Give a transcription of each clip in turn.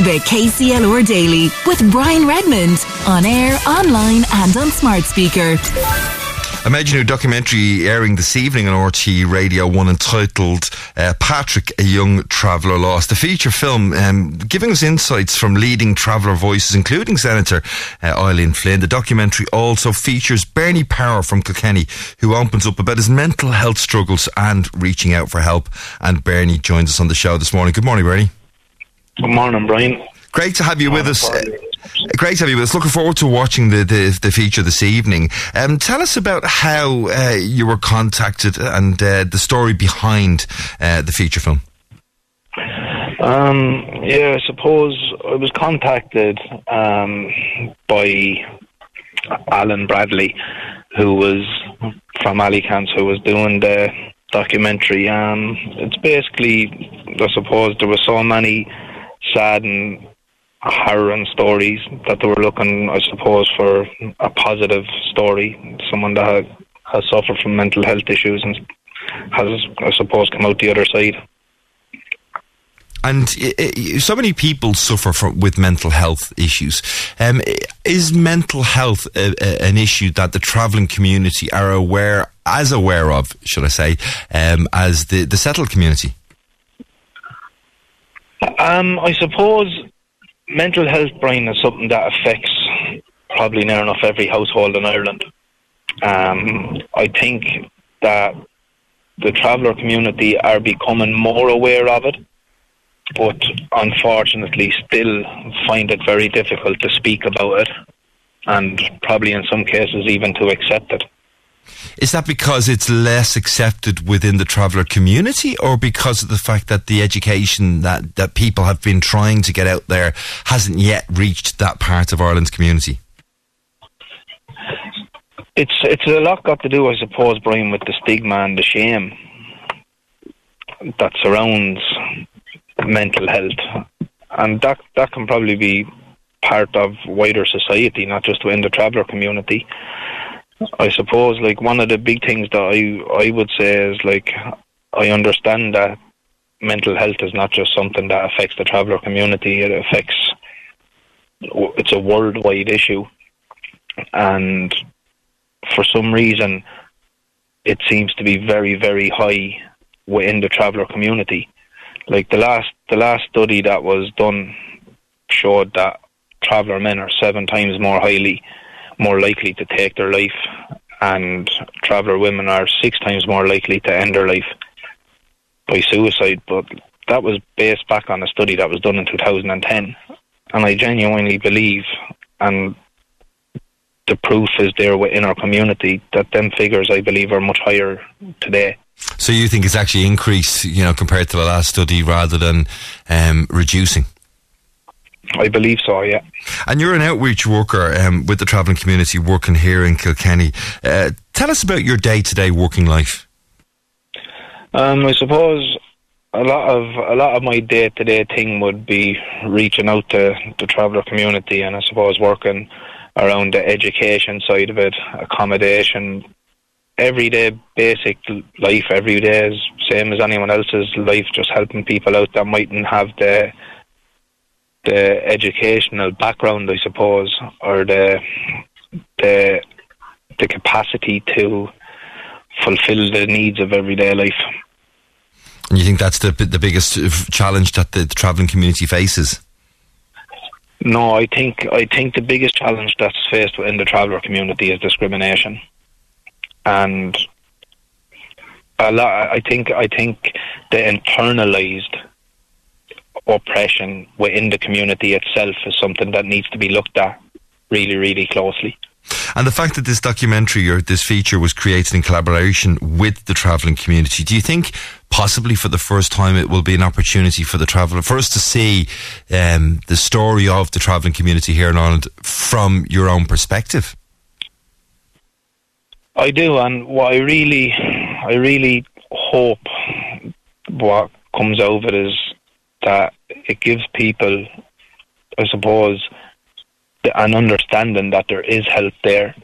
The KCLR Daily with Brian Redmond on air, online, and on smart speaker. Imagine a documentary airing this evening on RTÉ Radio 1 entitled uh, Patrick, a Young Traveller Lost. A feature film um, giving us insights from leading traveller voices, including Senator uh, Eileen Flynn. The documentary also features Bernie Power from Kilkenny, who opens up about his mental health struggles and reaching out for help. And Bernie joins us on the show this morning. Good morning, Bernie. Good morning, Brian. Great to have you with us. Great to have you with us. Looking forward to watching the, the, the feature this evening. Um, tell us about how uh, you were contacted and uh, the story behind uh, the feature film. Um, yeah, I suppose I was contacted um, by Alan Bradley, who was from Alicante, who was doing the documentary. Um, it's basically, I suppose, there were so many sad and harrowing stories that they were looking, I suppose, for a positive story, someone that has suffered from mental health issues and has, I suppose, come out the other side. And so many people suffer from, with mental health issues. Um, is mental health a, a, an issue that the travelling community are aware, as aware of, should I say, um, as the, the settled community? Um, I suppose mental health, Brian, is something that affects probably near enough every household in Ireland. Um, I think that the traveller community are becoming more aware of it, but unfortunately still find it very difficult to speak about it and probably in some cases even to accept it. Is that because it's less accepted within the traveller community, or because of the fact that the education that, that people have been trying to get out there hasn't yet reached that part of Ireland's community? It's it's a lot got to do, I suppose, Brian, with the stigma and the shame that surrounds mental health, and that that can probably be part of wider society, not just within the traveller community. I suppose like one of the big things that I I would say is like I understand that mental health is not just something that affects the traveller community. It affects it's a worldwide issue, and for some reason, it seems to be very very high within the traveller community. Like the last the last study that was done showed that traveller men are seven times more highly more likely to take their life, and traveller women are six times more likely to end their life by suicide. But that was based back on a study that was done in 2010, and I genuinely believe, and the proof is there within our community that them figures, I believe, are much higher today. So you think it's actually increased, you know, compared to the last study, rather than um, reducing? I believe so, yeah. And you're an outreach worker um, with the travelling community working here in Kilkenny. Uh, tell us about your day to day working life. Um, I suppose a lot of a lot of my day to day thing would be reaching out to the traveller community, and I suppose working around the education side of it, accommodation, everyday basic life. Every day is same as anyone else's life, just helping people out that mightn't have the the educational background, I suppose, or the the the capacity to fulfil the needs of everyday life. And you think that's the the biggest challenge that the, the travelling community faces? No, I think I think the biggest challenge that's faced within the traveller community is discrimination, and a lot. I think I think the internalised oppression within the community itself is something that needs to be looked at really, really closely. And the fact that this documentary or this feature was created in collaboration with the travelling community, do you think possibly for the first time it will be an opportunity for the traveller, for us to see um, the story of the travelling community here in Ireland from your own perspective? I do, and what I really, I really hope what comes over is that it gives people, I suppose, an understanding that there is help there,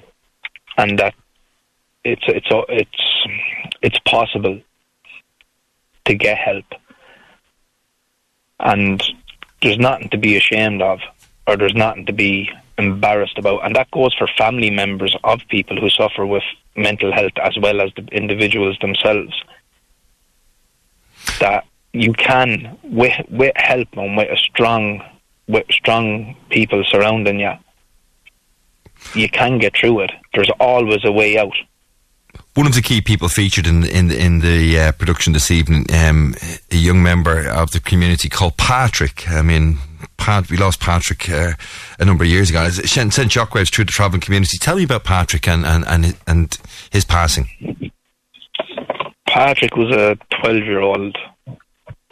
and that it's it's it's it's possible to get help. And there's nothing to be ashamed of, or there's nothing to be embarrassed about, and that goes for family members of people who suffer with mental health as well as the individuals themselves. That you can, with with help and with a strong, with strong people surrounding you, you can get through it. There's always a way out. One of the key people featured in in in the uh, production this evening, um, a young member of the community called Patrick. I mean, Pat, we lost Patrick uh, a number of years ago. It sent shockwaves through the travelling community. Tell me about Patrick and and and, and his passing. Patrick was a twelve-year-old,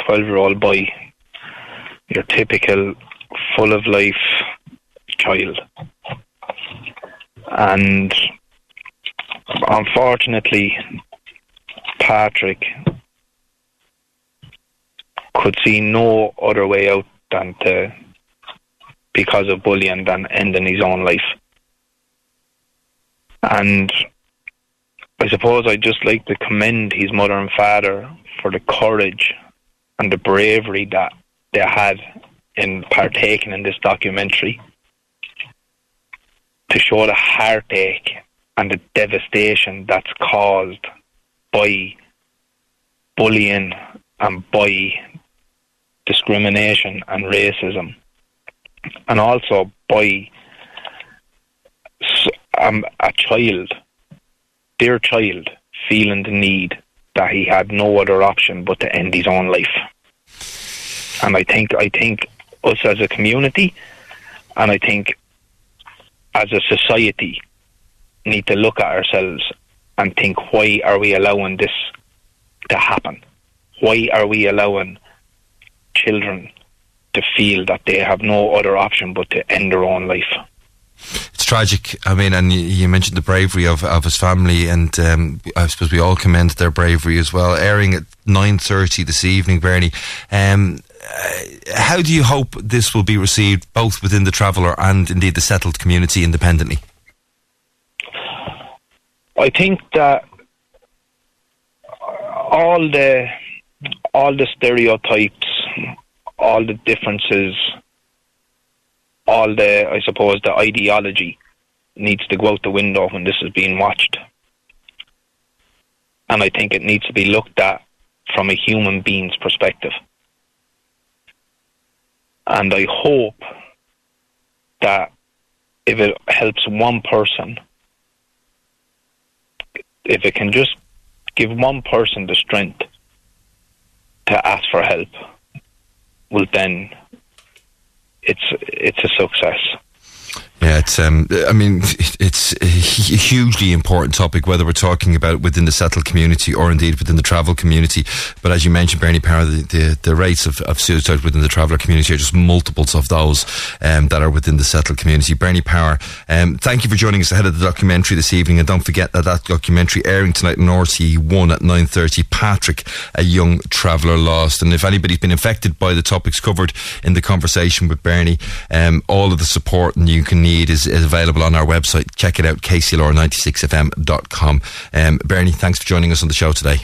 twelve-year-old boy, your typical full of life child, and unfortunately, Patrick could see no other way out than to, because of bullying, than ending his own life. And I suppose I'd just like to commend his mother and father for the courage and the bravery that they had in partaking in this documentary to show the heartache and the devastation that's caused by bullying and by discrimination and racism, and also by um, a child, their child, feeling the need that he had no other option but to end his own life. And I think I think us as a community, and I think as a society, need to look at ourselves and think, why are we allowing this to happen? Why are we allowing children to feel that they have no other option but to end their own life? It's tragic. I mean, and you mentioned the bravery of, of his family, and um, I suppose we all commend their bravery as well. Airing at nine thirty this evening, Bernie. Um, uh, how do you hope this will be received, both within the traveller and indeed the settled community independently? I think that all the all the stereotypes, all the differences, all the I suppose the ideology needs to go out the window when this is being watched. And I think it needs to be looked at from a human being's perspective. And I hope that if it helps one person if it can just give one person the strength to ask for help, well, then it's it's a success. Um, I mean, it's a hugely important topic, whether we're talking about within the settled community or indeed within the travel community. But as you mentioned, Bernie Power, the, the, the rates of, of, suicide within the traveller community are just multiples of those um, that are within the settled community. Bernie Power, um, thank you for joining us ahead of the documentary this evening, and don't forget that that documentary airing tonight on RTÉ One at nine thirty. Patrick, a young traveller lost, and if anybody's been affected by the topics covered in the conversation with Bernie, um, all of the support you can need is, is available on our website. Check it out, kclr96fm.com. Um, Bernie, thanks for joining us on the show today.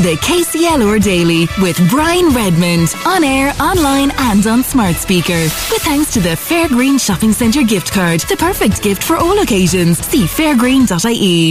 The KCLR Daily with Brian Redmond on air, online, and on smart speaker. With thanks to the Fairgreen Shopping Centre gift card, the perfect gift for all occasions. See fairgreen.ie.